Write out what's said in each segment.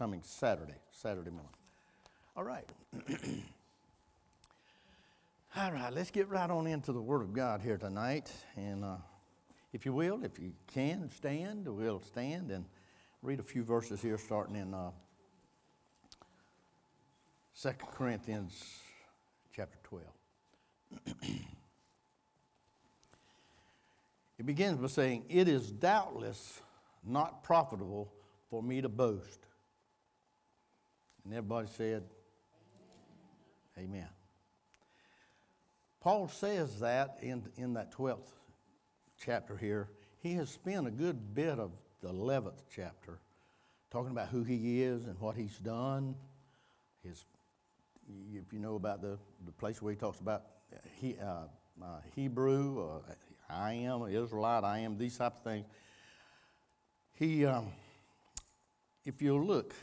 coming Saturday, Saturday morning. All right. All right, let's get right on into the Word of God here tonight. And uh, if you will, if you can stand, we'll stand and read a few verses here, starting in uh, 2 Corinthians chapter 12. it begins by saying, It is doubtless not profitable for me to boast. And everybody said, Amen. Paul says that in, in that 12th chapter here. He has spent a good bit of the 11th chapter talking about who he is and what he's done. His, if you know about the, the place where he talks about he, uh, uh, Hebrew, uh, I am Israelite, I am these type of things. He, um, if you'll look,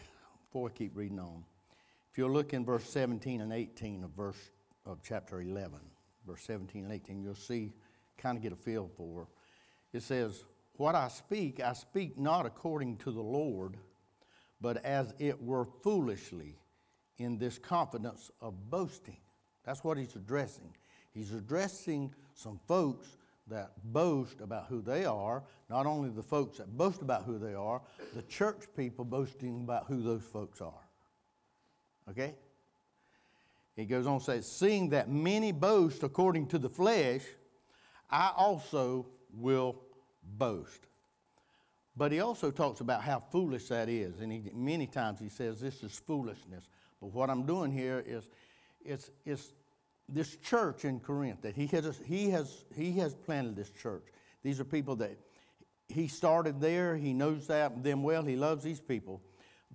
before I keep reading on, if you'll look in verse 17 and 18 of verse of chapter 11, verse 17 and 18, you'll see, kind of get a feel for. It says, What I speak, I speak not according to the Lord, but as it were foolishly in this confidence of boasting. That's what he's addressing. He's addressing some folks that boast about who they are, not only the folks that boast about who they are, the church people boasting about who those folks are. Okay? He goes on to say, Seeing that many boast according to the flesh, I also will boast. But he also talks about how foolish that is. And he, many times he says, This is foolishness. But what I'm doing here is it's, it's this church in Corinth that he has, he, has, he has planted this church. These are people that he started there. He knows that them well. He loves these people.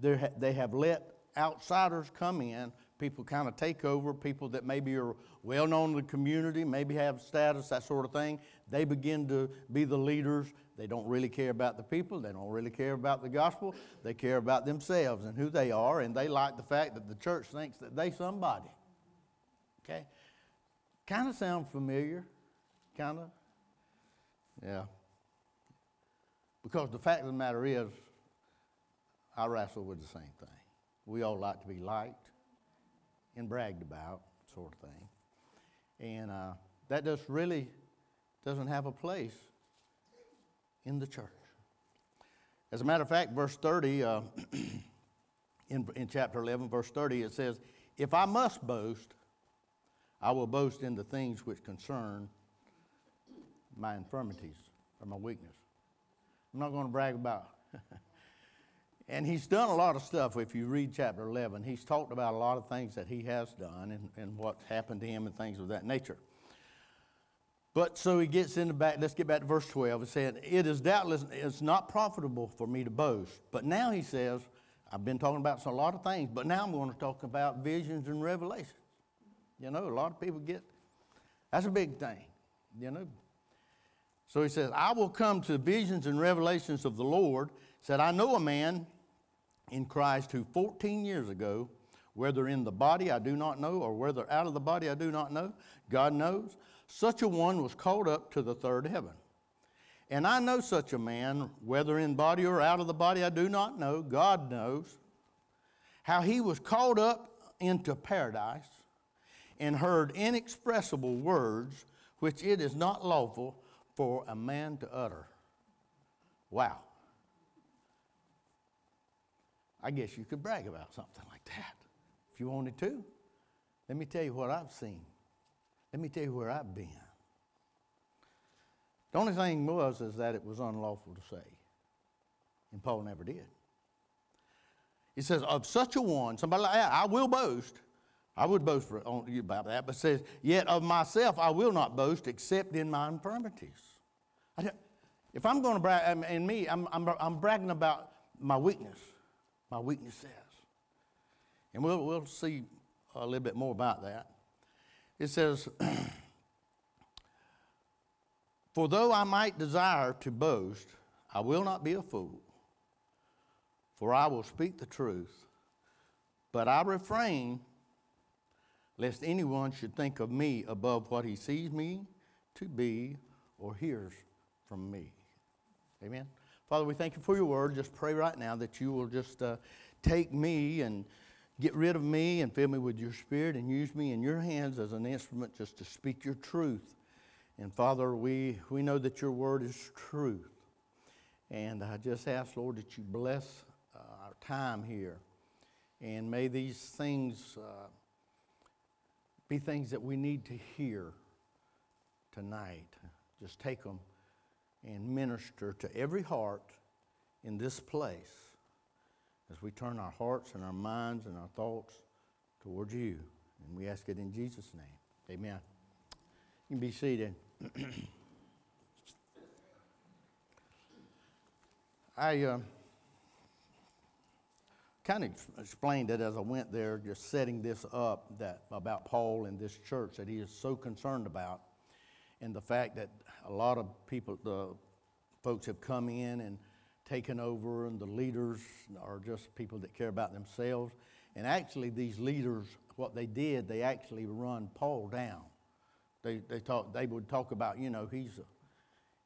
They're, they have let outsiders come in people kind of take over, people that maybe are well known in the community, maybe have status, that sort of thing. They begin to be the leaders. They don't really care about the people, they don't really care about the gospel. They care about themselves and who they are, and they like the fact that the church thinks that they somebody. Okay? Kind of sound familiar? Kind of? Yeah. Because the fact of the matter is, I wrestle with the same thing. We all like to be liked and bragged about, sort of thing. And uh, that just really doesn't have a place in the church. As a matter of fact, verse 30, uh, in, in chapter 11, verse 30, it says, If I must boast, I will boast in the things which concern my infirmities or my weakness. I'm not going to brag about And he's done a lot of stuff. If you read chapter 11, he's talked about a lot of things that he has done and, and what's happened to him and things of that nature. But so he gets in the back, let's get back to verse 12. It said, It is doubtless, it's not profitable for me to boast. But now he says, I've been talking about a lot of things, but now I'm going to talk about visions and revelations. You know, a lot of people get, that's a big thing, you know. So he says, I will come to visions and revelations of the Lord said, I know a man in Christ who 14 years ago, whether in the body I do not know, or whether out of the body I do not know, God knows, such a one was called up to the third heaven. And I know such a man, whether in body or out of the body I do not know, God knows, how he was called up into paradise and heard inexpressible words which it is not lawful for a man to utter. Wow. I guess you could brag about something like that if you wanted to. Let me tell you what I've seen. Let me tell you where I've been. The only thing was is that it was unlawful to say. And Paul never did. He says, of such a one, somebody like that, I will boast. I would boast on you about that, but says, yet of myself I will not boast except in my infirmities. if I'm going to brag, and me, I'm, I'm, I'm bragging about my weakness my weakness says. And we'll, we'll see a little bit more about that. It says, For though I might desire to boast, I will not be a fool, for I will speak the truth. But I refrain lest anyone should think of me above what he sees me to be or hears from me. Amen. Father, we thank you for your word. Just pray right now that you will just uh, take me and get rid of me and fill me with your spirit and use me in your hands as an instrument just to speak your truth. And Father, we, we know that your word is truth. And I just ask, Lord, that you bless uh, our time here. And may these things uh, be things that we need to hear tonight. Just take them and minister to every heart in this place as we turn our hearts and our minds and our thoughts towards you. And we ask it in Jesus' name. Amen. You can be seated. I uh, kind of explained it as I went there, just setting this up that about Paul and this church that he is so concerned about, and the fact that a lot of people, the folks have come in and taken over, and the leaders are just people that care about themselves. And actually, these leaders, what they did, they actually run Paul down. They, they, talk, they would talk about, you know, he's,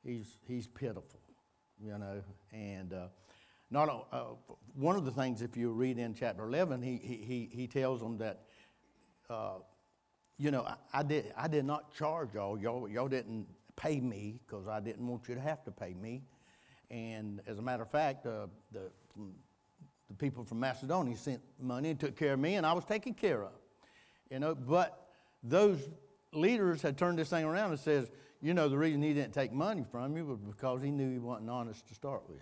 he's, he's pitiful, you know. And uh, not uh, one of the things, if you read in chapter 11, he, he, he tells them that, uh, you know, I, I, did, I did not charge y'all. Y'all, y'all didn't pay me because I didn't want you to have to pay me. And as a matter of fact, uh, the, the people from Macedonia sent money and took care of me, and I was taken care of. You know, but those leaders had turned this thing around and says, you know, the reason he didn't take money from you was because he knew he wasn't honest to start with.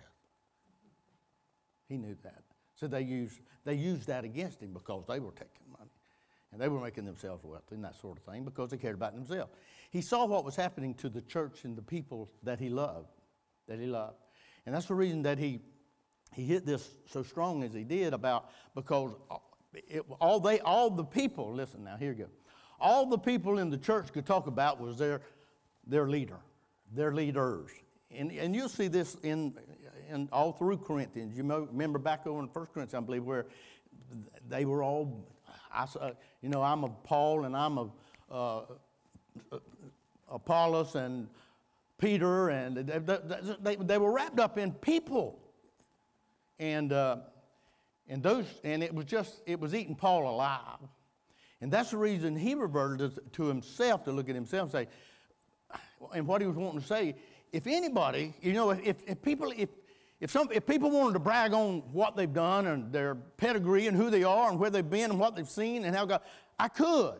He knew that. So they used, they used that against him because they were taking money. And they were making themselves wealthy and that sort of thing because they cared about themselves. He saw what was happening to the church and the people that he loved, that he loved. And that's the reason that he, he hit this so strong as he did about because it, all, they, all the people, listen now, here you go. All the people in the church could talk about was their, their leader, their leaders. And, and you'll see this in, in all through Corinthians. You remember back over in 1 Corinthians, I believe, where they were all, I, you know, I'm a Paul and I'm a uh, Apollos and Peter, and they, they, they, were wrapped up in people. And, uh, and, those, and it was just, it was eating Paul alive. And that's the reason he reverted to himself to look at himself and say, and what he was wanting to say, if anybody, you know, if, if people, if, if, some, if people wanted to brag on what they've done and their pedigree and who they are and where they've been and what they've seen and how God, I could.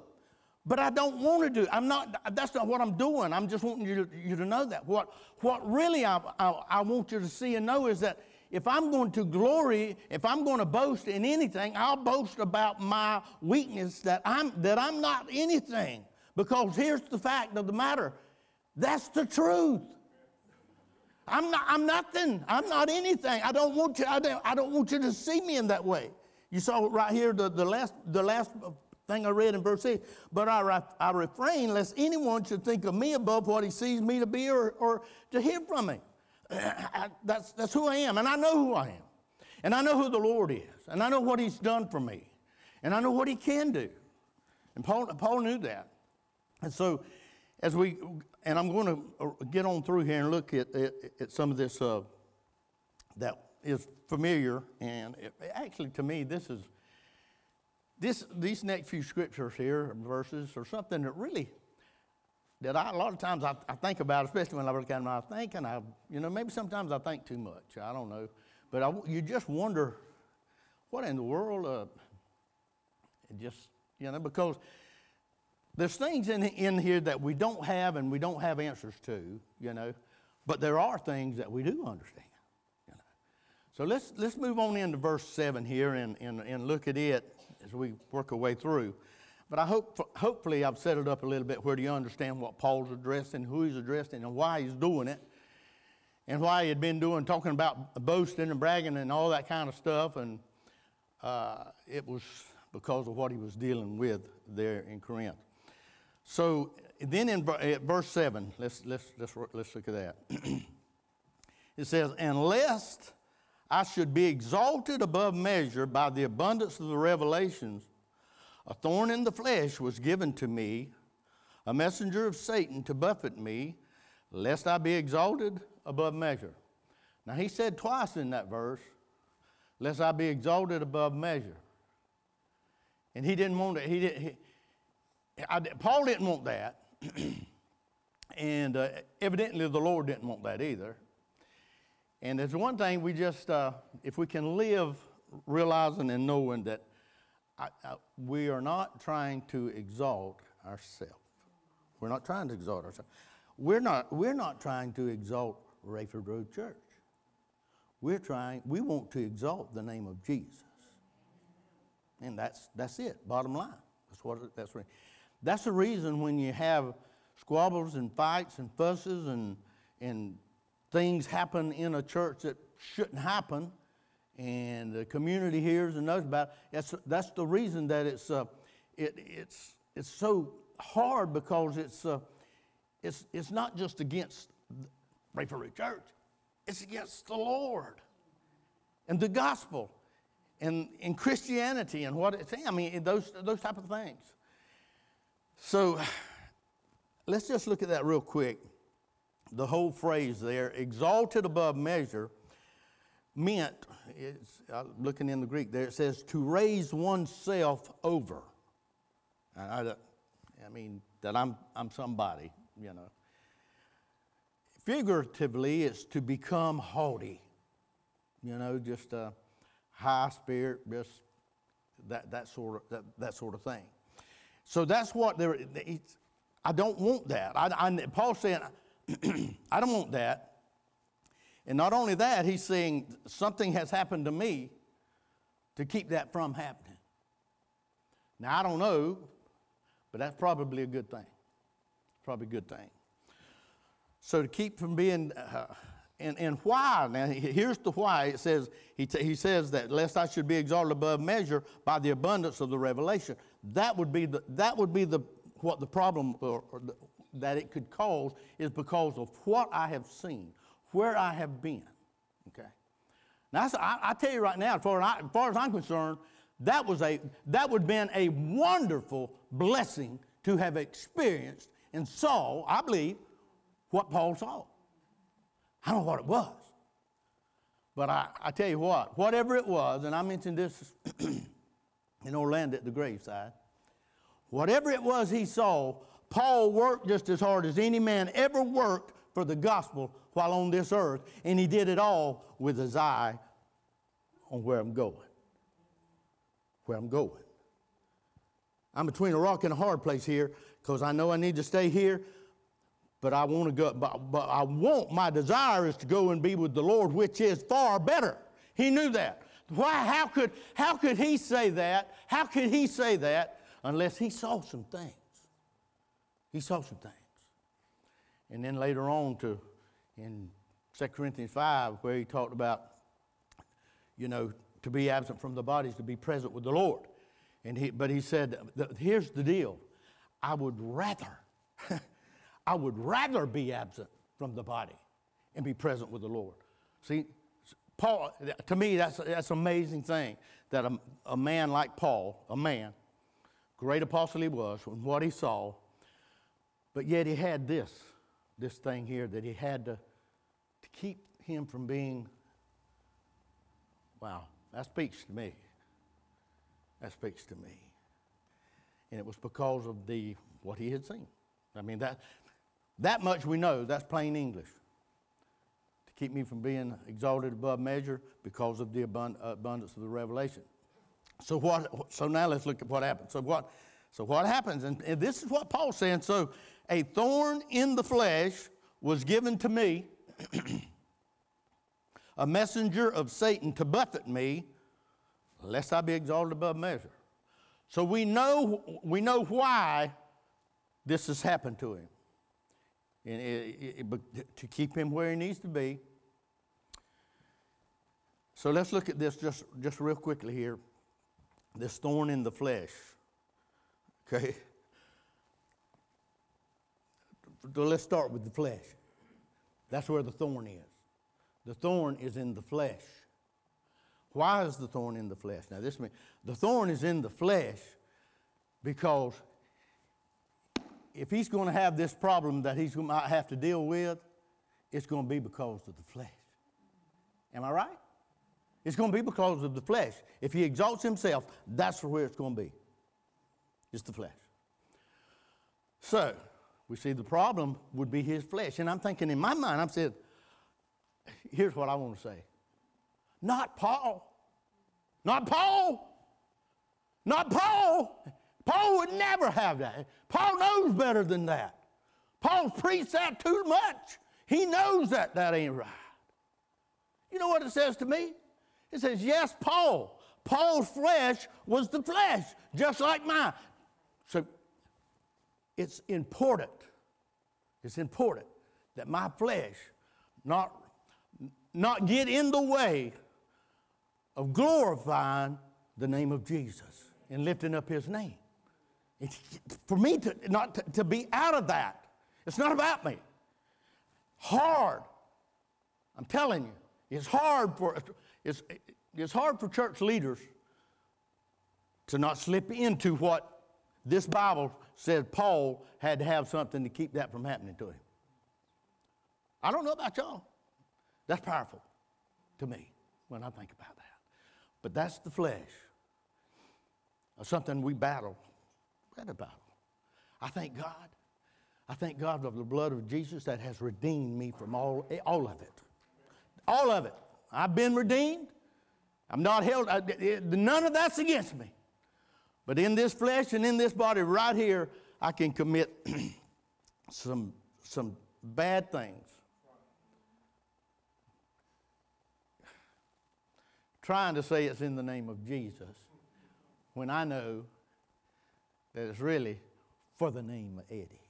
But I don't want to do. I'm not. That's not what I'm doing. I'm just wanting you to, you to know that. What what really I, I, I want you to see and know is that if I'm going to glory, if I'm going to boast in anything, I'll boast about my weakness that I'm that I'm not anything. Because here's the fact of the matter. That's the truth. I'm not, I'm nothing. I'm not anything. I don't want you, I don't, I don't want you to see me in that way. You saw right here the, the last the last thing I read in verse 8. But I, I refrain lest anyone should think of me above what he sees me to be or, or to hear from me. That's, that's who I am, and I know who I am. And I know who the Lord is, and I know what he's done for me, and I know what he can do. And Paul, Paul knew that. And so, as we, and I'm going to uh, get on through here and look at, at, at some of this uh, that is familiar, and it, actually to me, this is this, these next few scriptures here, verses, or something that really, that I, a lot of times I, I think about, especially when I look at them, I think, and I, you know, maybe sometimes I think too much. I don't know. But I, you just wonder, what in the world? Uh, just, you know, because there's things in, in here that we don't have and we don't have answers to, you know, but there are things that we do understand. You know. So let's, let's move on into verse 7 here and, and, and look at it as we work our way through. But I hope, hopefully, I've set it up a little bit where you understand what Paul's addressing, who he's addressing, and why he's doing it, and why he had been doing, talking about boasting and bragging and all that kind of stuff. And uh, it was because of what he was dealing with there in Corinth. So then in verse 7, let's, let's, let's, let's look at that. it says, And lest I should be exalted above measure by the abundance of the revelations. A thorn in the flesh was given to me, a messenger of Satan to buffet me, lest I be exalted above measure. Now, he said twice in that verse lest I be exalted above measure. And he didn't want it. He didn't. He, I, Paul didn't want that, and uh, evidently the Lord didn't want that either. And there's one thing we just, uh, if we can live realizing and knowing that I, I, we are not trying to exalt ourselves. We're not trying to exalt ourselves. We're not, we're not trying to exalt Rayford Road Church. We're trying, we want to exalt the name of Jesus. And that's, that's it, bottom line. That's what, that's right. That's the reason when you have squabbles and fights and fusses and, and things happen in a church that shouldn't happen, and the community hears and knows about it, that's, that's the reason that it's, uh, it, it's, it's so hard because it's, uh, it's, it's not just against Rayford Church, it's against the Lord and the gospel and, and Christianity and what it's, I mean, those, those type of things. So let's just look at that real quick. The whole phrase there, exalted above measure, meant, it's, uh, looking in the Greek there, it says to raise oneself over. I, I, I mean, that I'm, I'm somebody, you know. Figuratively, it's to become haughty, you know, just a high spirit, just that, that, sort, of, that, that sort of thing. So that's what they're, I don't want that. I, I, Paul's saying, I don't want that. And not only that, he's saying something has happened to me to keep that from happening. Now, I don't know, but that's probably a good thing. Probably a good thing. So to keep from being, uh, and, and why? Now here's the why. It says he, t- he says that lest I should be exalted above measure by the abundance of the revelation. That would be the that would be the what the problem or, or the, that it could cause is because of what I have seen, where I have been. Okay. Now I, I, tell you right now, as far as, I, as far as I'm concerned, that was a that would have been a wonderful blessing to have experienced and saw. I believe what Paul saw. I don't know what it was. But I, I tell you what, whatever it was, and I mentioned this in Orlando at the graveside, whatever it was he saw, Paul worked just as hard as any man ever worked for the gospel while on this earth, and he did it all with his eye on where I'm going. Where I'm going. I'm between a rock and a hard place here because I know I need to stay here, but I want to go, but, but I want, my desire is to go and be with the Lord, which is far better. He knew that. Why, how could, how could he say that? How could he say that unless he saw some things? He saw some things. And then later on to in 2 Corinthians 5, where he talked about, you know, to be absent from the bodies, to be present with the Lord. And he, but he said, here's the deal. I would rather I would rather be absent from the body and be present with the Lord. See, Paul, to me, that's, that's an amazing thing that a, a man like Paul, a man, great apostle he was, from what he saw, but yet he had this, this thing here that he had to, to keep him from being, wow, that speaks to me. That speaks to me. And it was because of the, what he had seen. I mean, that, that much we know, that's plain English. Keep me from being exalted above measure because of the abundance of the revelation. So what so now let's look at what happens. So what so what happens? And, and this is what Paul's saying. So a thorn in the flesh was given to me, a messenger of Satan to buffet me, lest I be exalted above measure. So we know we know why this has happened to him and it, it, to keep him where he needs to be. So let's look at this just, just real quickly here. This thorn in the flesh. Okay? So let's start with the flesh. That's where the thorn is. The thorn is in the flesh. Why is the thorn in the flesh? Now, this means the thorn is in the flesh because if he's going to have this problem that he's going to have to deal with, it's going to be because of the flesh. Am I right? It's going to be because of the flesh. If he exalts himself, that's where it's going to be. It's the flesh. So, we see the problem would be his flesh. And I'm thinking in my mind, I'm saying, here's what I want to say. Not Paul. Not Paul. Not Paul. Paul would never have that. Paul knows better than that. Paul preached that too much. He knows that that ain't right. You know what it says to me? It says, yes, Paul. Paul's flesh was the flesh, just like mine. So it's important, it's important that my flesh not, not get in the way of glorifying the name of Jesus and lifting up his name. It's, for me to not to, to be out of that. It's not about me. Hard. I'm telling you, it's hard for it's, it's hard for church leaders to not slip into what this Bible said Paul had to have something to keep that from happening to him. I don't know about y'all. That's powerful to me when I think about that. But that's the flesh. Of something we battle. That a battle. I thank God. I thank God of the blood of Jesus that has redeemed me from all, all of it. All of it. I've been redeemed. I'm not held, none of that's against me. But in this flesh and in this body right here, I can commit some, some bad things. Trying to say it's in the name of Jesus when I know that it's really for the name of Eddie.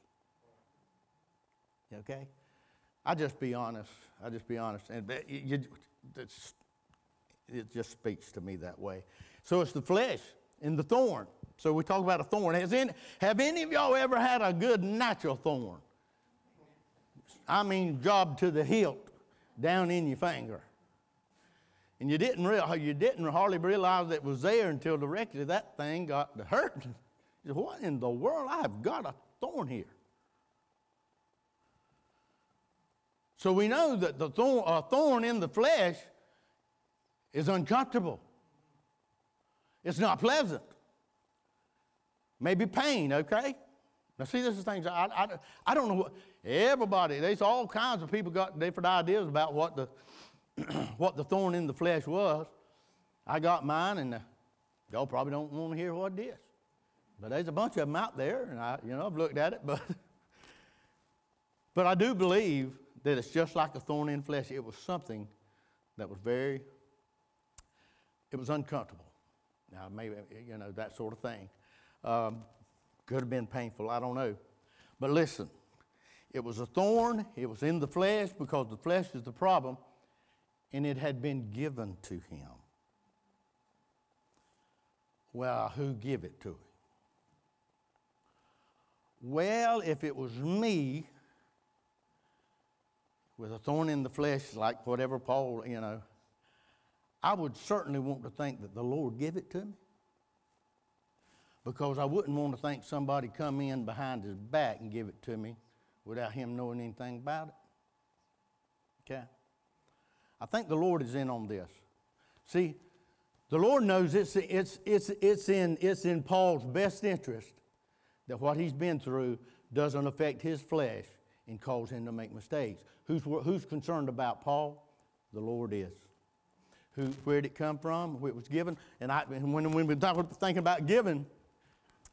Okay? I just be honest. I just be honest, and you, it just speaks to me that way. So it's the flesh and the thorn. So we talk about a thorn. Has any, have any of y'all ever had a good natural thorn? I mean, job to the hilt, down in your finger. And you didn't, real, you didn't hardly realize it was there until directly that thing got to hurt. You said, what in the world? I have got a thorn here. So we know that the thorn, a thorn in the flesh is uncomfortable. It's not pleasant. Maybe pain, okay? Now, see, this is things I, I, I don't know what, everybody, there's all kinds of people got different ideas about what the, what the thorn in the flesh was. I got mine, and uh, y'all probably don't want to hear what it is. But there's a bunch of them out there, and I, you know, I've looked at it, but, but I do believe that it's just like a thorn in flesh. It was something that was very, it was uncomfortable. Now, maybe, you know, that sort of thing. Um, could have been painful, I don't know. But listen, it was a thorn, it was in the flesh because the flesh is the problem, and it had been given to him. Well, who give it to him? Well, if it was me with a thorn in the flesh, like whatever Paul, you know, I would certainly want to think that the Lord give it to me because I wouldn't want to think somebody come in behind his back and give it to me without him knowing anything about it. Okay? I think the Lord is in on this. See, the Lord knows it's, it's, it's, it's, in, it's in Paul's best interest that what he's been through doesn't affect his flesh and cause him to make mistakes. Who's, who's concerned about Paul? The Lord is. Who, where did it come from? Where it was given? And, I, when, when we talk, thinking about giving,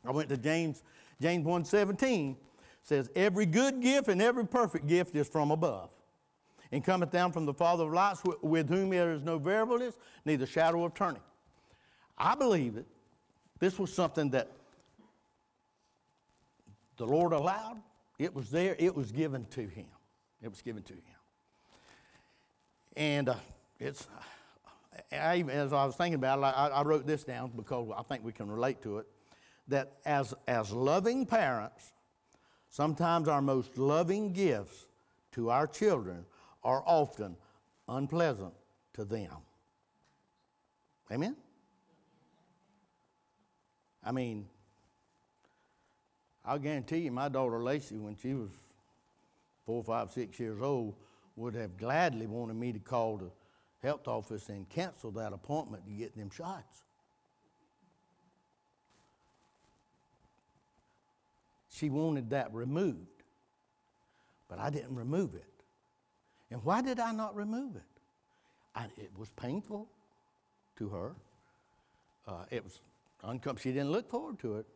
I went to James, James 1.17, says, Every good gift and every perfect gift is from above, and cometh down from the Father of lights, with whom there is no variableness, neither shadow of turning. I believe it. this was something that the Lord allowed. It was there. It was given to him. It was given to him. And uh, it's, I, as I was thinking about it, I, I wrote this down because I think we can relate to it that as, as loving parents, sometimes our most loving gifts to our children are often unpleasant to them. Amen? I mean, I'll guarantee you, my daughter Lacey, when she was four, five, six years old, would have gladly wanted me to call the health office and cancel that appointment to get them shots. She wanted that removed, but I didn't remove it. And why did I not remove it? I, it was painful to her. Uh, it was uncomfortable. She didn't look forward to it,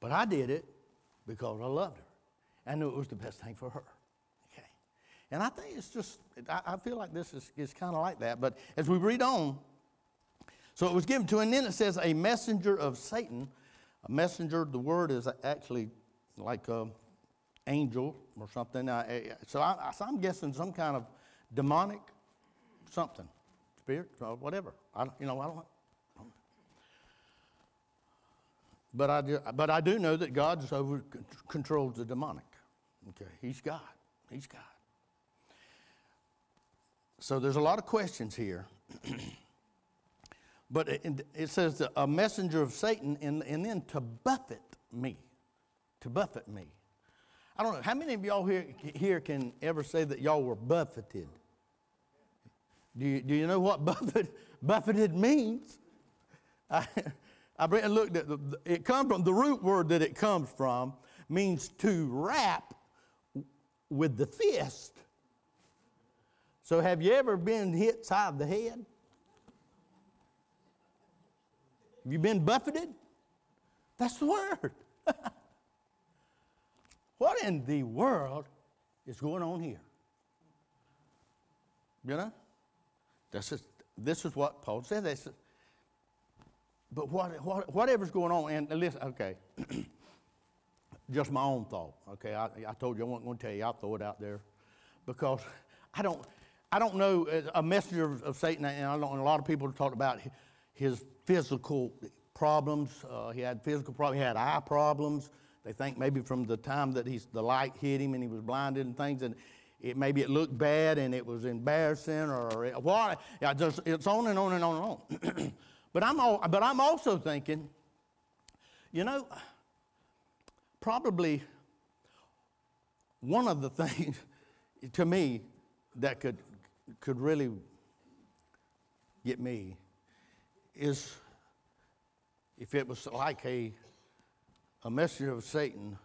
but I did it because I loved her. I knew it was the best thing for her. Okay. And I think it's just, I, I feel like this is, is kind of like that. But as we read on, so it was given to, and then it says, a messenger of Satan. A messenger, the word is actually like an angel or something. Eh, eh, so, I, so I'm guessing some kind of demonic something, spirit, or whatever. I, you know, I don't. But I, do, but I do know that God over, controls the demonic. Okay, He's God. He's God. So there's a lot of questions here. but it, it, says a messenger of Satan, and, and then to buffet me. To buffet me. I don't know, how many of y'all here, here can ever say that y'all were buffeted? Do you, do you know what buffet, buffeted means? I, I looked at the, it comes from the root word that it comes from means to rap with the fist. So have you ever been hit side of the head? Have you been buffeted? That's the word. what in the world is going on here? You know? This is, this is what Paul said. But what, what, whatever's going on, and listen, okay, just my own thought, okay? I, I told you I wasn't going to tell you, I'll throw it out there because I don't, I don't know, a messenger of, of Satan, and I and a lot of people talk about his physical problems. Uh, he had physical problems, he had eye problems. They think maybe from the time that he's, the light hit him and he was blinded and things, and it, maybe it looked bad and it was embarrassing or what. Yeah, just, it's on and on and on and on. But I'm, all, but I'm also thinking, you know, probably one of the things to me that could, could really get me is if it was like a, a messenger of Satan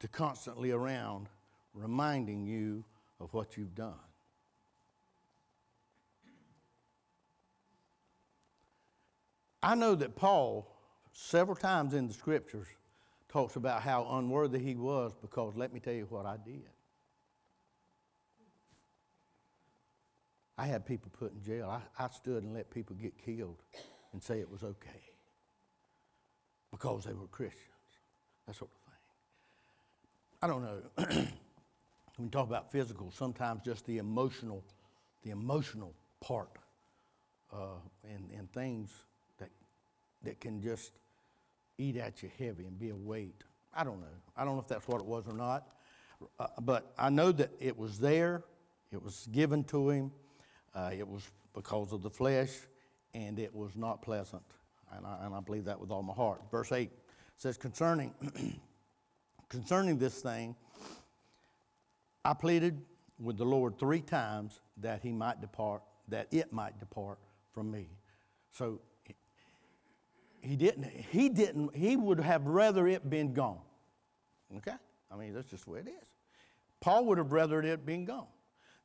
to constantly around reminding you of what you've done. I know that Paul, several times in the scriptures, talks about how unworthy he was because let me tell you what I did. I had people put in jail. I, I stood and let people get killed and say it was okay because they were Christians. That sort of thing. I don't know. when we talk about physical, sometimes just the emotional, the emotional part uh, and, and things that can just eat at you heavy and be a weight. I don't know. I don't know if that's what it was or not. Uh, but I know that it was there, it was given to him, uh, it was because of the flesh, and it was not pleasant. And I, and I believe that with all my heart. Verse 8 says, Concerning, concerning this thing, I pleaded with the Lord three times that he might depart, that it might depart from me. So he didn't, he didn't, he would have rather it been gone. Okay? I mean, that's just the way it is. Paul would have rather it been gone.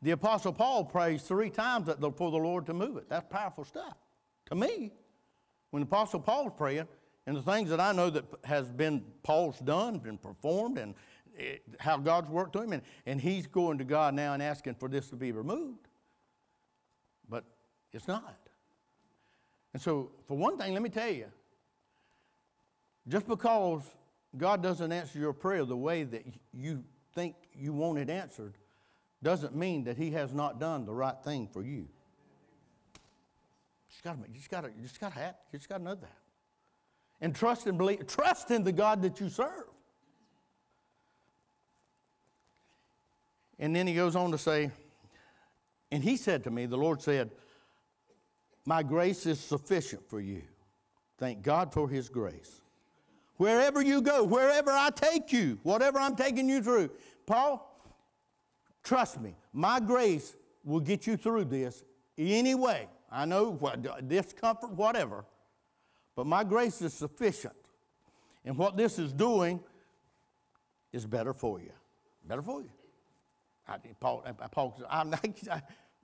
The Apostle Paul prays three times for the Lord to move it. That's powerful stuff. To me, when the Apostle Paul's praying, and the things that I know that has been Paul's done, been performed, and it, how God's worked to him, and, and he's going to God now and asking for this to be removed. But it's not. And so, for one thing, let me tell you, just because God doesn't answer your prayer the way that you think you want it answered doesn't mean that He has not done the right thing for you. You just got to, you just got to, you just got to have, you just got to know that, and trust and believe, trust in the God that you serve. And then he goes on to say, and he said to me, the Lord said, My grace is sufficient for you. Thank God for his grace. Wherever you go, wherever I take you, whatever I'm taking you through. Paul, trust me, my grace will get you through this anyway. I know what discomfort, whatever, but my grace is sufficient. And what this is doing is better for you. Better for you. I, Paul, Paul I, I,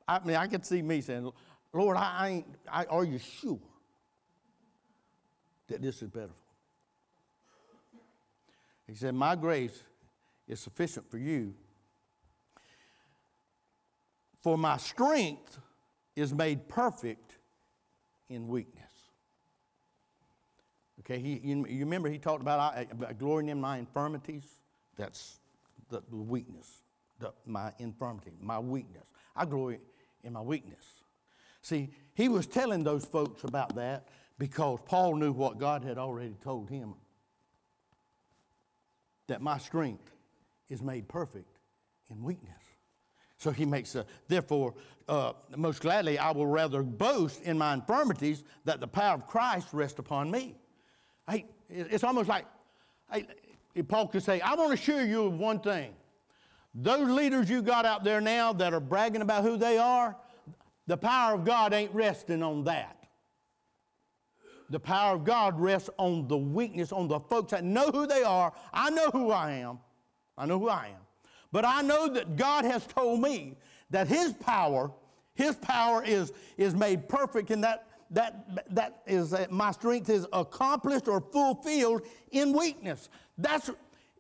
I mean, I could see me saying, Lord, I ain't, I, are you sure that this is better for He said, My grace is sufficient for you. For my strength is made perfect in weakness. Okay, he, you, you remember he talked about, about glorying in my infirmities? That's the, the weakness, the, my infirmity, my weakness. I glory in my weakness. See, he was telling those folks about that because Paul knew what God had already told him that my strength is made perfect in weakness. So he makes a, therefore, uh, most gladly, I will rather boast in my infirmities that the power of Christ rest upon me. Hey, it's almost like hey, Paul could say, I want to assure you of one thing. Those leaders you got out there now that are bragging about who they are, the power of God ain't resting on that. The power of God rests on the weakness, on the folks that know who they are. I know who I am. I know who I am. But I know that God has told me that His power, His power is, is made perfect in that that, that is that my strength is accomplished or fulfilled in weakness. That's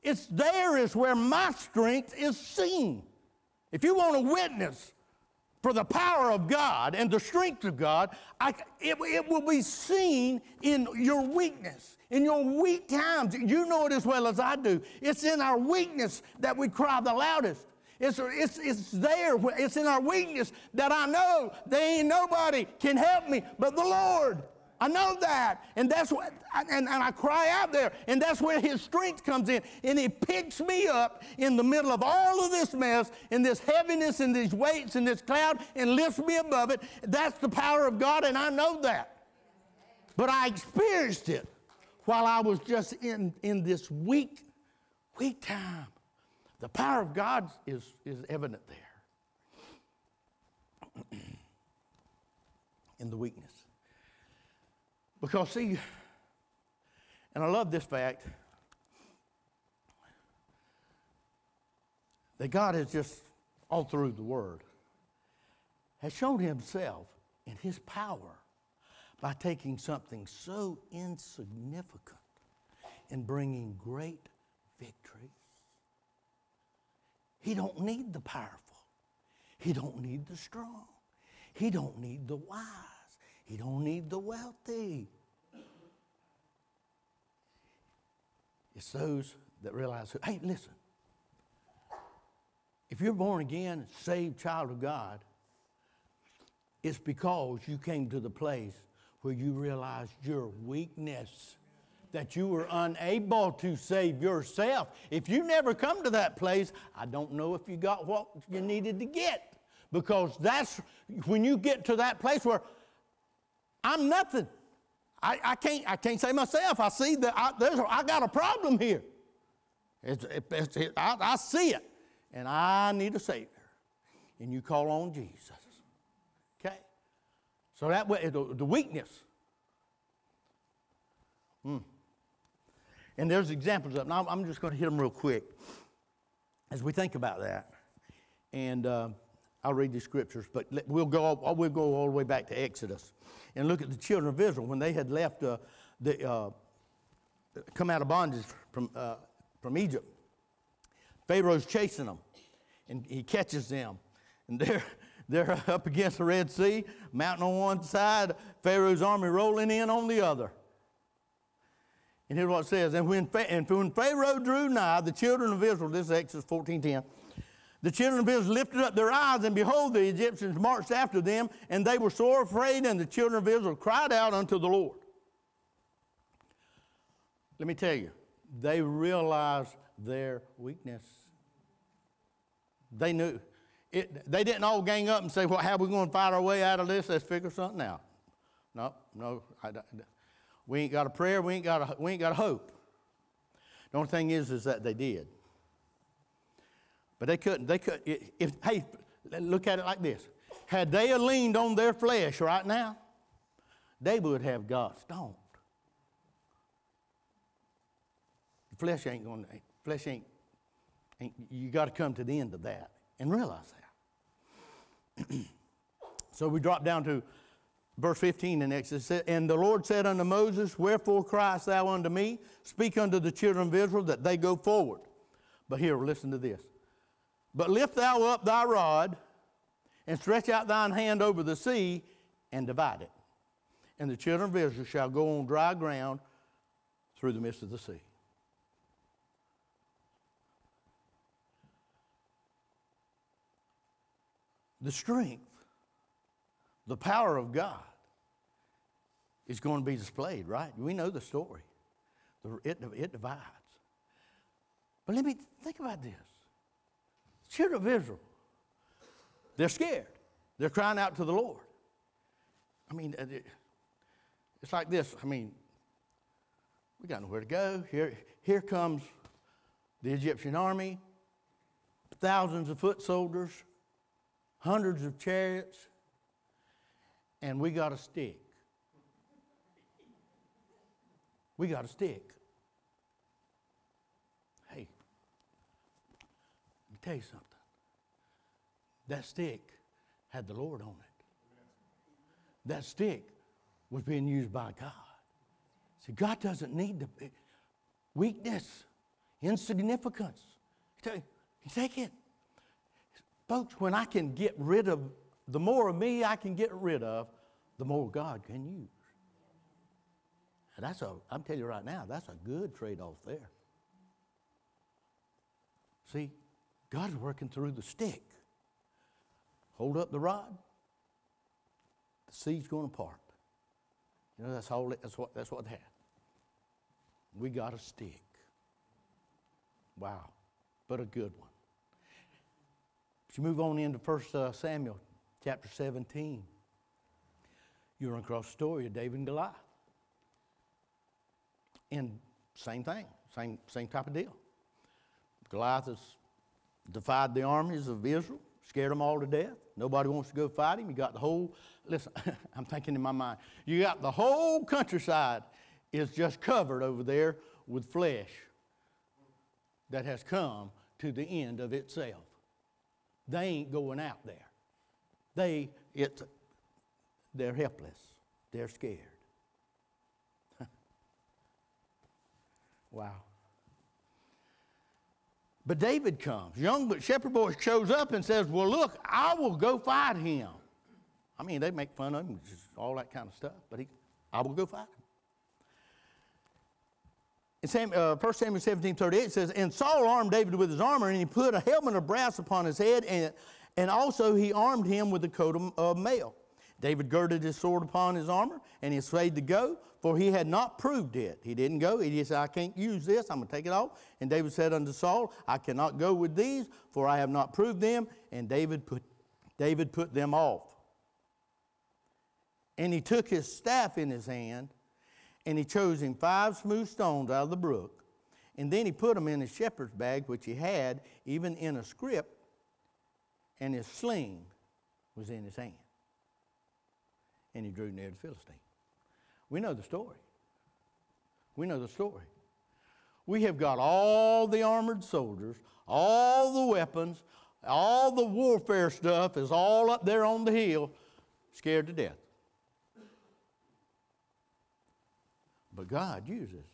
it's there is where my strength is seen. If you want to witness for the power of God and the strength of God, I, it, it will be seen in your weakness, in your weak times. You know it as well as I do. It's in our weakness that we cry the loudest. It's, it's, it's there, it's in our weakness that I know there ain't nobody can help me but the Lord. I know that. And that's what, and, and I cry out there. And that's where his strength comes in. And he picks me up in the middle of all of this mess, and this heaviness, and these weights, and this cloud, and lifts me above it. That's the power of God, and I know that. But I experienced it while I was just in, in this weak, weak time. The power of God is, is evident there in the weakness. Because, see, and I love this fact that God has just, all through the Word, has shown Himself in His power by taking something so insignificant and bringing great victory he don't need the powerful. He don't need the strong. He don't need the wise. He don't need the wealthy. It's those that realize, hey, listen. If you're born again, saved child of God, it's because you came to the place where you realized your weakness that you were unable to save yourself. If you never come to that place, I don't know if you got what you needed to get. Because that's when you get to that place where I'm nothing. I, I can't, I can't say myself. I see that I, there's, I got a problem here. It's, it, I, I see it. And I need a Savior. And you call on Jesus. Okay? So that way, the, the weakness. Hmm. And there's examples of now. I'm just going to hit them real quick as we think about that. And uh, I'll read the scriptures, but we'll go, we'll go all the way back to Exodus and look at the children of Israel when they had left, uh, the, uh, come out of bondage from, uh, from Egypt. Pharaoh's chasing them, and he catches them. And they're, they're up against the Red Sea, mountain on one side, Pharaoh's army rolling in on the other. And here's what it says. And when, and when Pharaoh drew nigh, the children of Israel, this is Exodus 14:10, the children of Israel lifted up their eyes, and behold, the Egyptians marched after them, and they were sore afraid, and the children of Israel cried out unto the Lord. Let me tell you, they realized their weakness. They knew. It, they didn't all gang up and say, well, how are we going to fight our way out of this? Let's figure something out. No, no. I, we ain't got a prayer. We ain't got a, we ain't got a hope. The only thing is, is that they did. But they couldn't. They could. If hey, look at it like this: Had they leaned on their flesh right now, they would have got stoned. Flesh ain't going to, flesh ain't, ain't you got to come to the end of that and realize that. so we drop down to verse 15 in Exodus. And the Lord said unto Moses, Wherefore criest thou unto me? Speak unto the children of Israel that they go forward. But here, listen to this. But lift thou up thy rod and stretch out thine hand over the sea and divide it. And the children of Israel shall go on dry ground through the midst of the sea. The strength, the power of God is going to be displayed, right? We know the story. It, it divides. But let me think about this. Children of Israel, they're scared. They're crying out to the Lord. I mean, uh, it's like this. I mean, we got nowhere to go. Here, here comes the Egyptian army, thousands of foot soldiers, hundreds of chariots, and we got a stick. We got a stick. Hey, let me tell you something. That stick had the Lord on it. That stick was being used by God. See, God doesn't need the weakness, insignificance. He take it. Folks, when I can get rid of, the more of me I can get rid of, the more God can use. And that's a, I'm telling you right now, that's a good trade off there. See, God's working through the stick. Hold up the rod, the sea's going to part. You know, that's, all, that's, what, that's what they had. We got a stick. Wow, but a good one. If you move on into 1 uh, Samuel chapter 17, you run across the story of David and Goliath. And same thing, same, same type of deal. Goliath has defied the armies of Israel, scared them all to death. Nobody wants to go fight him. You got the whole, listen, I'm thinking in my mind, you got the whole countryside is just covered over there with flesh that has come to the end of itself. They ain't going out there. They, it's, they're helpless. They're scared. wow. But David comes. Young but shepherd boy shows up and says, Well, look, I will go fight him. I mean, they make fun of him, all that kind of stuff, but he, I will go fight him. In Sam, uh, 1 Samuel 17 38 says, And Saul armed David with his armor, and he put a helmet of brass upon his head, and, and also he armed him with a coat of, mail. David girded his sword upon his armor, and he essayed to go, for he had not proved it. He didn't go. He said, I can't use this. I'm going to take it off. And David said unto Saul, I cannot go with these, for I have not proved them. And David put, David put them off. And he took his staff in his hand, and he chose him five smooth stones out of the brook. And then he put them in his shepherd's bag, which he had, even in a scrip, and his sling was in his hand and he drew near the Philistine. We know the story. We know the story. We have got all the armored soldiers, all the weapons, all the warfare stuff is all up there on the hill, scared to death. But God uses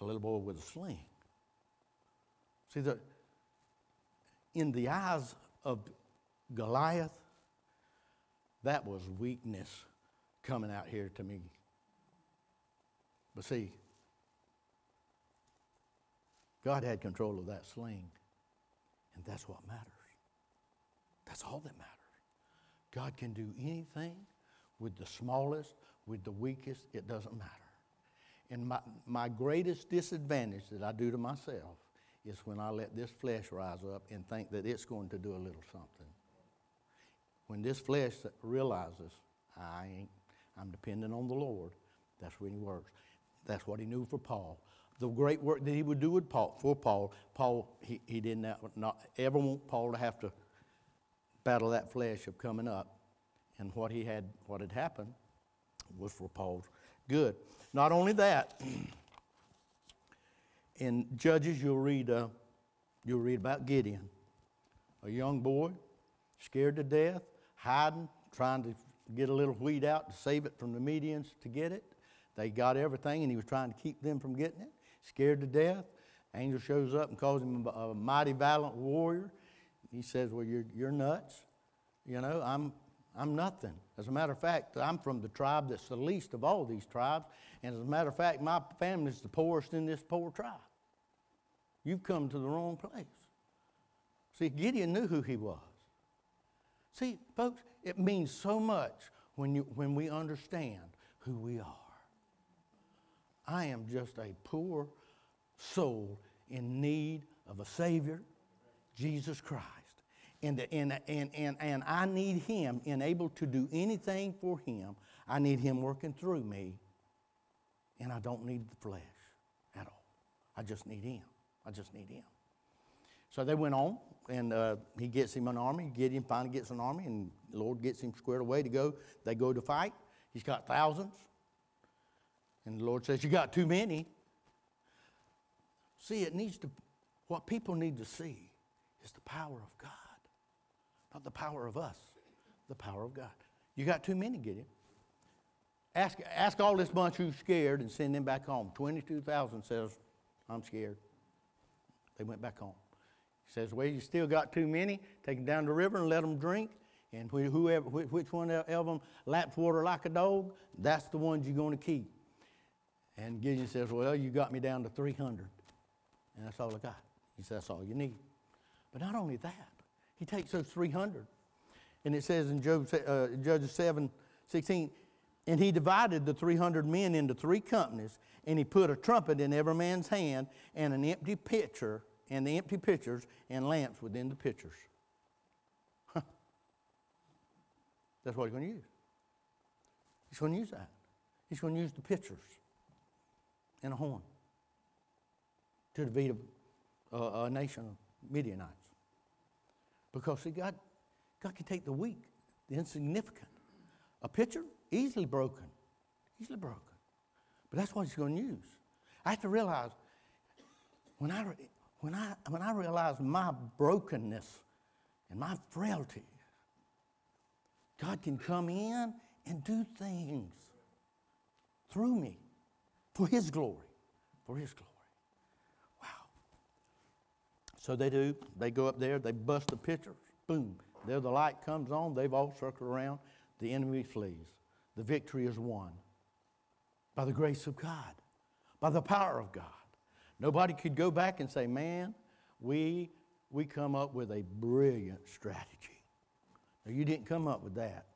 a little boy with a sling. See, the, in the eyes of Goliath, that was weakness coming out here to me. But see, God had control of that sling, and that's what matters. That's all that matters. God can do anything with the smallest, with the weakest, it doesn't matter. And my, my greatest disadvantage that I do to myself is when I let this flesh rise up and think that it's going to do a little something when this flesh realizes I ain't, I'm dependent on the Lord, that's when he works. That's what he knew for Paul. The great work that he would do with Paul, for Paul, Paul, he, he did not, not ever want Paul to have to battle that flesh of coming up. And what he had, what had happened was for Paul's good. Not only that, in Judges, you'll read, uh, you'll read about Gideon, a young boy, scared to death, hiding, trying to get a little wheat out to save it from the Medians to get it. They got everything, and he was trying to keep them from getting it. Scared to death. Angel shows up and calls him a mighty, valiant warrior. He says, Well, you're, you're nuts. You know, I'm, I'm nothing. As a matter of fact, I'm from the tribe that's the least of all these tribes. And as a matter of fact, my family is the poorest in this poor tribe. You've come to the wrong place. See, Gideon knew who he was. See, folks, it means so much when, you, when we understand who we are. I am just a poor soul in need of a Savior, Jesus Christ. And, and, and, and, and I need Him, and able to do anything for Him. I need Him working through me, and I don't need the flesh at all. I just need Him. I just need Him. So they went on, and uh, he gets him an army. Gideon finally gets an army, and the Lord gets him squared away to go. They go to fight. He's got thousands. And the Lord says, You got too many. See, it needs to, what people need to see is the power of God, not the power of us, the power of God. You got too many, Gideon. Ask, ask all this bunch who's scared and send them back home. 22,000 says, I'm scared. They went back home. Says, Well, you still got too many. Take them down the river and let them drink. And whoever, which one of them laps water like a dog, that's the ones you're going to keep. And Gideon says, Well, you got me down to 300. And that's all I got. He says, That's all you need. But not only that, he takes those 300. And it says in Job, uh, Judges 7 16, and he divided the 300 men into three companies, and he put a trumpet in every man's hand and an empty pitcher, and the empty pitchers and lamps within the pitchers. That's what he's going to use. He's going to use that. He's going to use the pitchers and a horn to defeat a, a, a nation of Midianites. Because see, God, God can take the weak, the insignificant. A pitcher, easily broken, easily broken. But that's what he's going to use. I have to realize when I, when I, when I realize my brokenness and my frailty, God can come in and do things through me for His glory. For His glory. Wow. So they do. They go up there, they bust the pitchers. Boom. There the light comes on. They've all circled around. The enemy flees. The victory is won by the grace of God, by the power of God. Nobody could go back and say, man, we, we come up with a brilliant strategy. No, you didn't come up with that.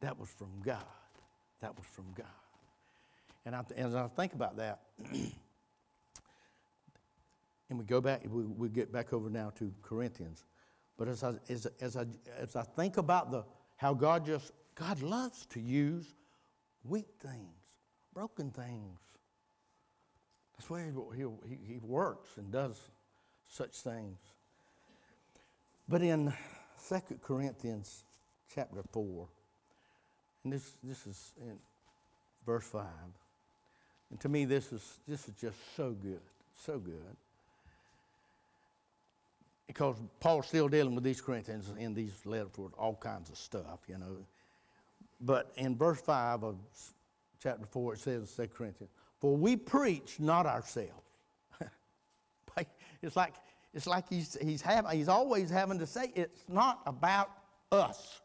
That was from God. That was from God. And I, as I think about that, and we go back, we, we get back over now to Corinthians. But as I, as, as, I, as I think about the, how God just, God loves to use weak things, broken things. That's why he, he, he works and does such things. But in 2 Corinthians chapter 4, and this, this is in verse 5, and to me, this is, this is just so good, so good. Because Paul's still dealing with these Corinthians in these letters with all kinds of stuff, you know. But in verse 5 of chapter 4, it says, 2 Corinthians, For we preach not ourselves. it's like, it's like he's, he's, having, he's always having to say, it's not about us.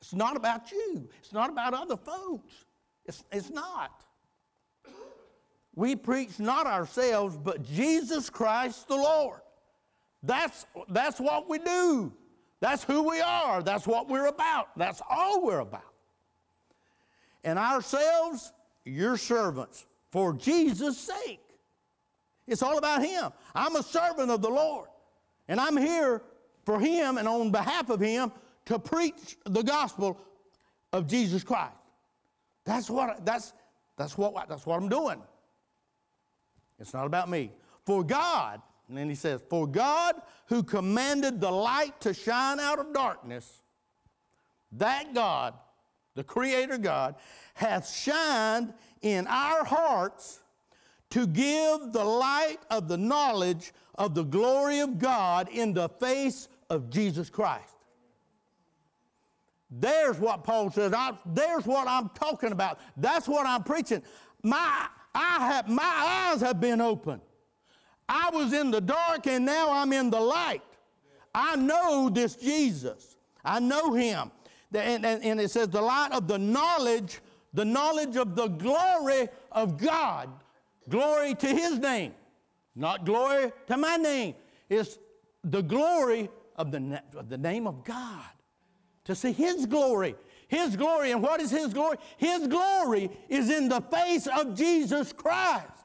It's not about you. It's not about other folks. It's, it's not. We preach not ourselves, but Jesus Christ the Lord. That's, that's what we do. That's who we are. That's what we're about. That's all we're about. And ourselves, your servants, for Jesus' sake. It's all about Him. I'm a servant of the Lord, and I'm here for Him and on behalf of Him to preach the gospel of Jesus Christ. That's what, that's, that's what, that's what I'm doing. It's not about me. For God, and then he says, For God who commanded the light to shine out of darkness that God, the Creator God, hath shined in our hearts to give the light of the knowledge of the glory of God in the face of Jesus Christ. There's what Paul says. I, there's what I'm talking about. That's what I'm preaching. My, I have, my eyes have been opened. I was in the dark and now I'm in the light. I know this Jesus. I know him. And, and, and it says the light of the knowledge, the knowledge of the glory of God. Glory to his name. Not glory to my name. It's the glory of the, of the name of God. To see his glory. His glory. And what is his glory? His glory is in the face of Jesus Christ.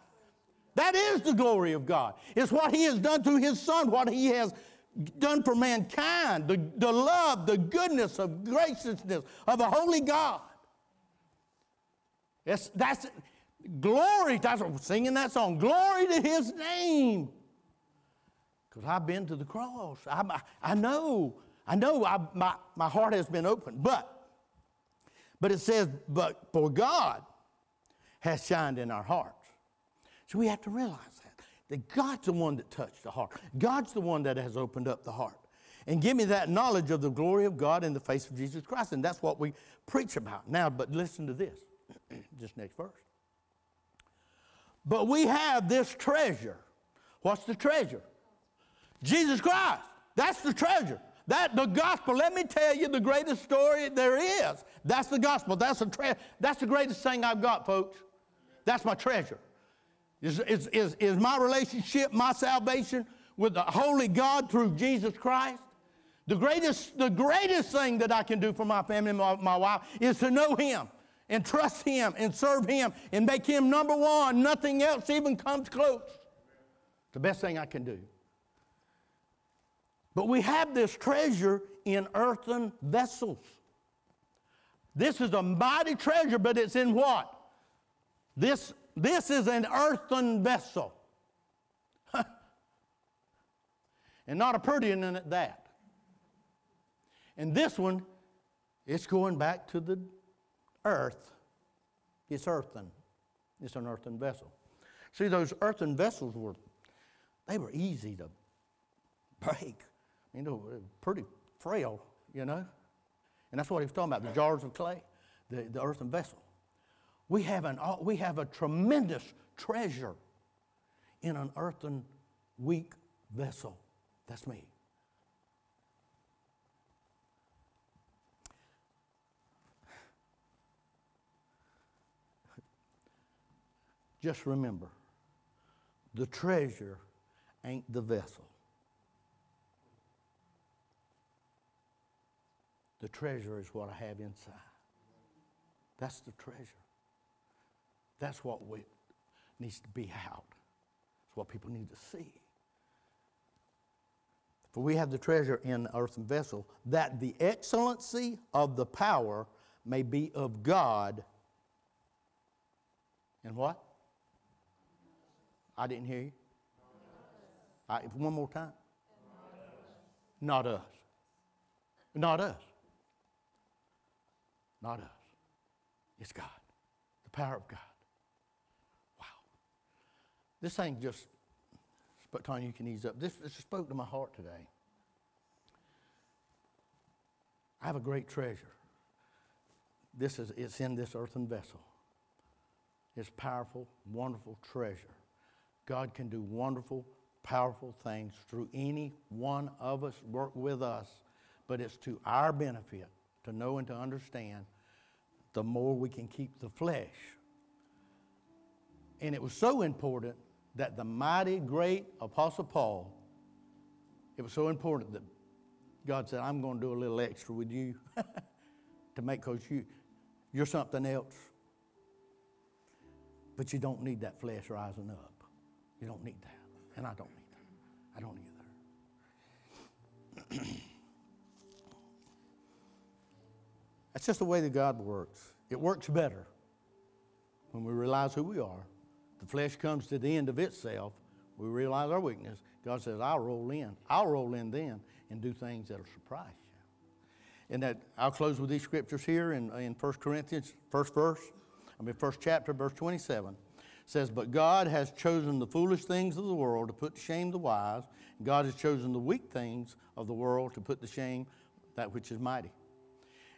That is the glory of God. It's what He has done to His Son, what He has done for mankind, the, the love, the goodness of graciousness of a holy God. That's, that's glory. That's what singing that song. Glory to His name. Because I've been to the cross. I, I know. I know I, my, my heart has been opened. But, but it says, but for God has shined in our hearts. So we have to realize that. That God's the one that touched the heart. God's the one that has opened up the heart. And give me that knowledge of the glory of God in the face of Jesus Christ. And that's what we preach about. Now, but listen to this. this next verse. But we have this treasure. What's the treasure? Jesus Christ. That's the treasure. That the gospel. Let me tell you the greatest story there is. That's the gospel. That's the tre- That's the greatest thing I've got, folks. That's my treasure. Is, is, is, is my relationship, my salvation with the holy God through Jesus Christ? The greatest, the greatest thing that I can do for my family my, my wife is to know Him and trust Him and serve Him and make Him number one. Nothing else even comes close. It's the best thing I can do. But we have this treasure in earthen vessels. This is a mighty treasure, but it's in what? This this is an earthen vessel. and not a pretty one at that. And this one, it's going back to the earth. It's earthen. It's an earthen vessel. See, those earthen vessels were, they were easy to break. You know, pretty frail, you know. And that's what he was talking about, the jars of clay, the, the earthen vessel. We have, an, uh, we have a tremendous treasure in an earthen, weak vessel. That's me. Just remember the treasure ain't the vessel. The treasure is what I have inside. That's the treasure. That's what we, needs to be out. It's what people need to see. For we have the treasure in the earthen vessel, that the excellency of the power may be of God. And what? I didn't hear you. Uh, I, one more time. Not us. Not us. Not us. It's God. The power of God. Wow. This thing just, but Tony, you can ease up. This, this spoke to my heart today. I have a great treasure. This is, it's in this earthen vessel. It's powerful, wonderful treasure. God can do wonderful, powerful things through any one of us, work with us, but it's to our benefit to know and to understand the more we can keep the flesh. And it was so important that the mighty, great Apostle Paul, it was so important that God said, I'm going to do a little extra with you to make, because you, you're something else. But you don't need that flesh rising up. You don't need that. And I don't need that. I don't either. That's just the way that God works. It works better when we realize who we are the flesh comes to the end of itself, we realize our weakness. God says, I'll roll in. I'll roll in then and do things that'll surprise you. And that I'll close with these scriptures here in, in 1 Corinthians, first verse, I mean, first chapter, verse 27 says, But God has chosen the foolish things of the world to put to shame the wise. God has chosen the weak things of the world to put to shame that which is mighty.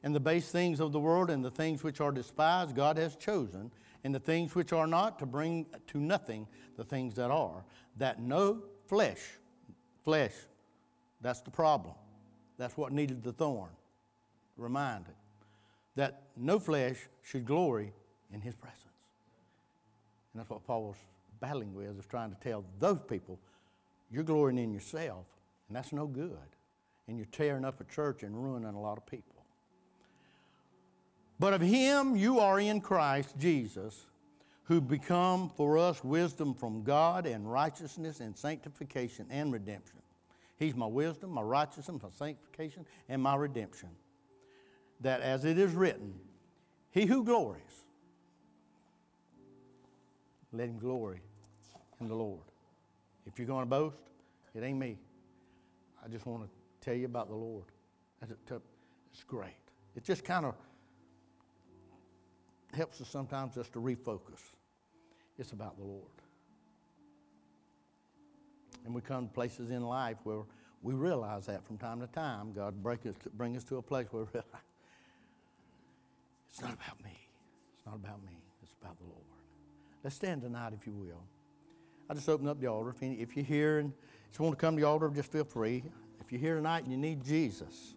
And the base things of the world and the things which are despised, God has chosen, and the things which are not to bring to nothing the things that are, that no flesh, flesh, that's the problem. That's what needed the thorn. Reminded that no flesh should glory in his presence. And that's what Paul was battling with, is trying to tell those people, you're glorying in yourself, and that's no good. And you're tearing up a church and ruining a lot of people. But of him you are in Christ Jesus, who become for us wisdom from God and righteousness and sanctification and redemption. He's my wisdom, my righteousness, my sanctification, and my redemption. That as it is written, he who glories, let him glory in the Lord. If you're going to boast, it ain't me. I just want to tell you about the Lord. It's great. It just kind of helps us sometimes just to refocus. It's about the Lord. And we come to places in life where we realize that from time to time. God bring us, to, bring us to a place where we realize it's not about me. It's not about me. It's about the Lord. Let's stand tonight, if you will. I just open up the altar. If, any, if you're here and just want to come to the altar, just feel free. If you're here tonight and you need Jesus,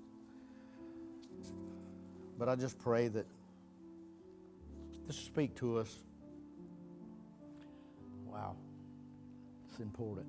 but I just pray that this speak to us. Wow, it's important.